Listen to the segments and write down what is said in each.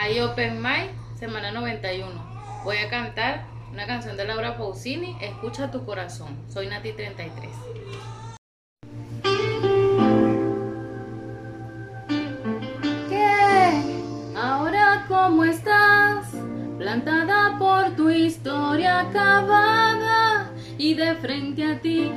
Hay Open Mic, semana 91. Voy a cantar una canción de Laura Pausini, Escucha tu corazón. Soy Nati 33. ¿Qué? Ahora cómo estás? Plantada por tu historia acabada y de frente a ti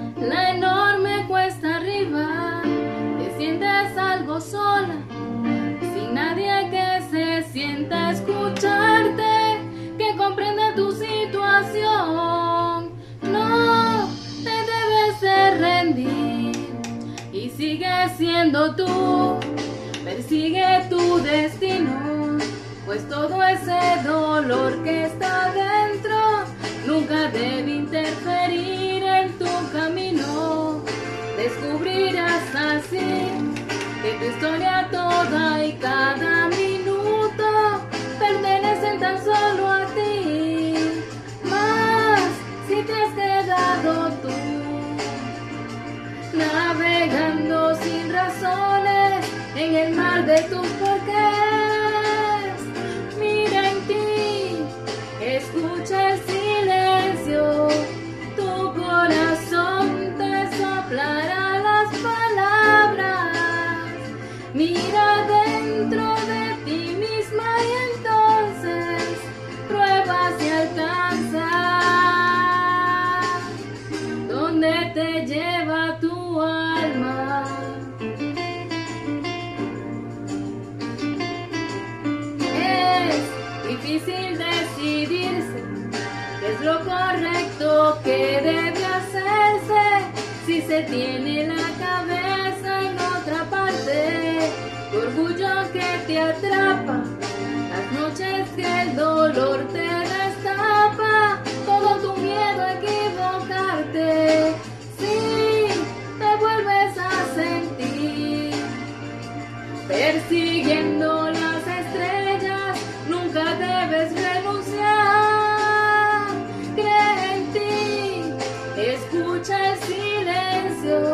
escucharte, que comprenda tu situación. No te debes de rendir y sigue siendo tú. Persigue tu destino, pues todo ese dolor que de tus se tiene la cabeza en otra parte, orgullo que te atrapa, las noches que el dolor te destapa, todo tu miedo a equivocarte, sí, te vuelves a sentir, persiguiendo las estrellas, nunca debes renunciar, cree en ti, escucha el so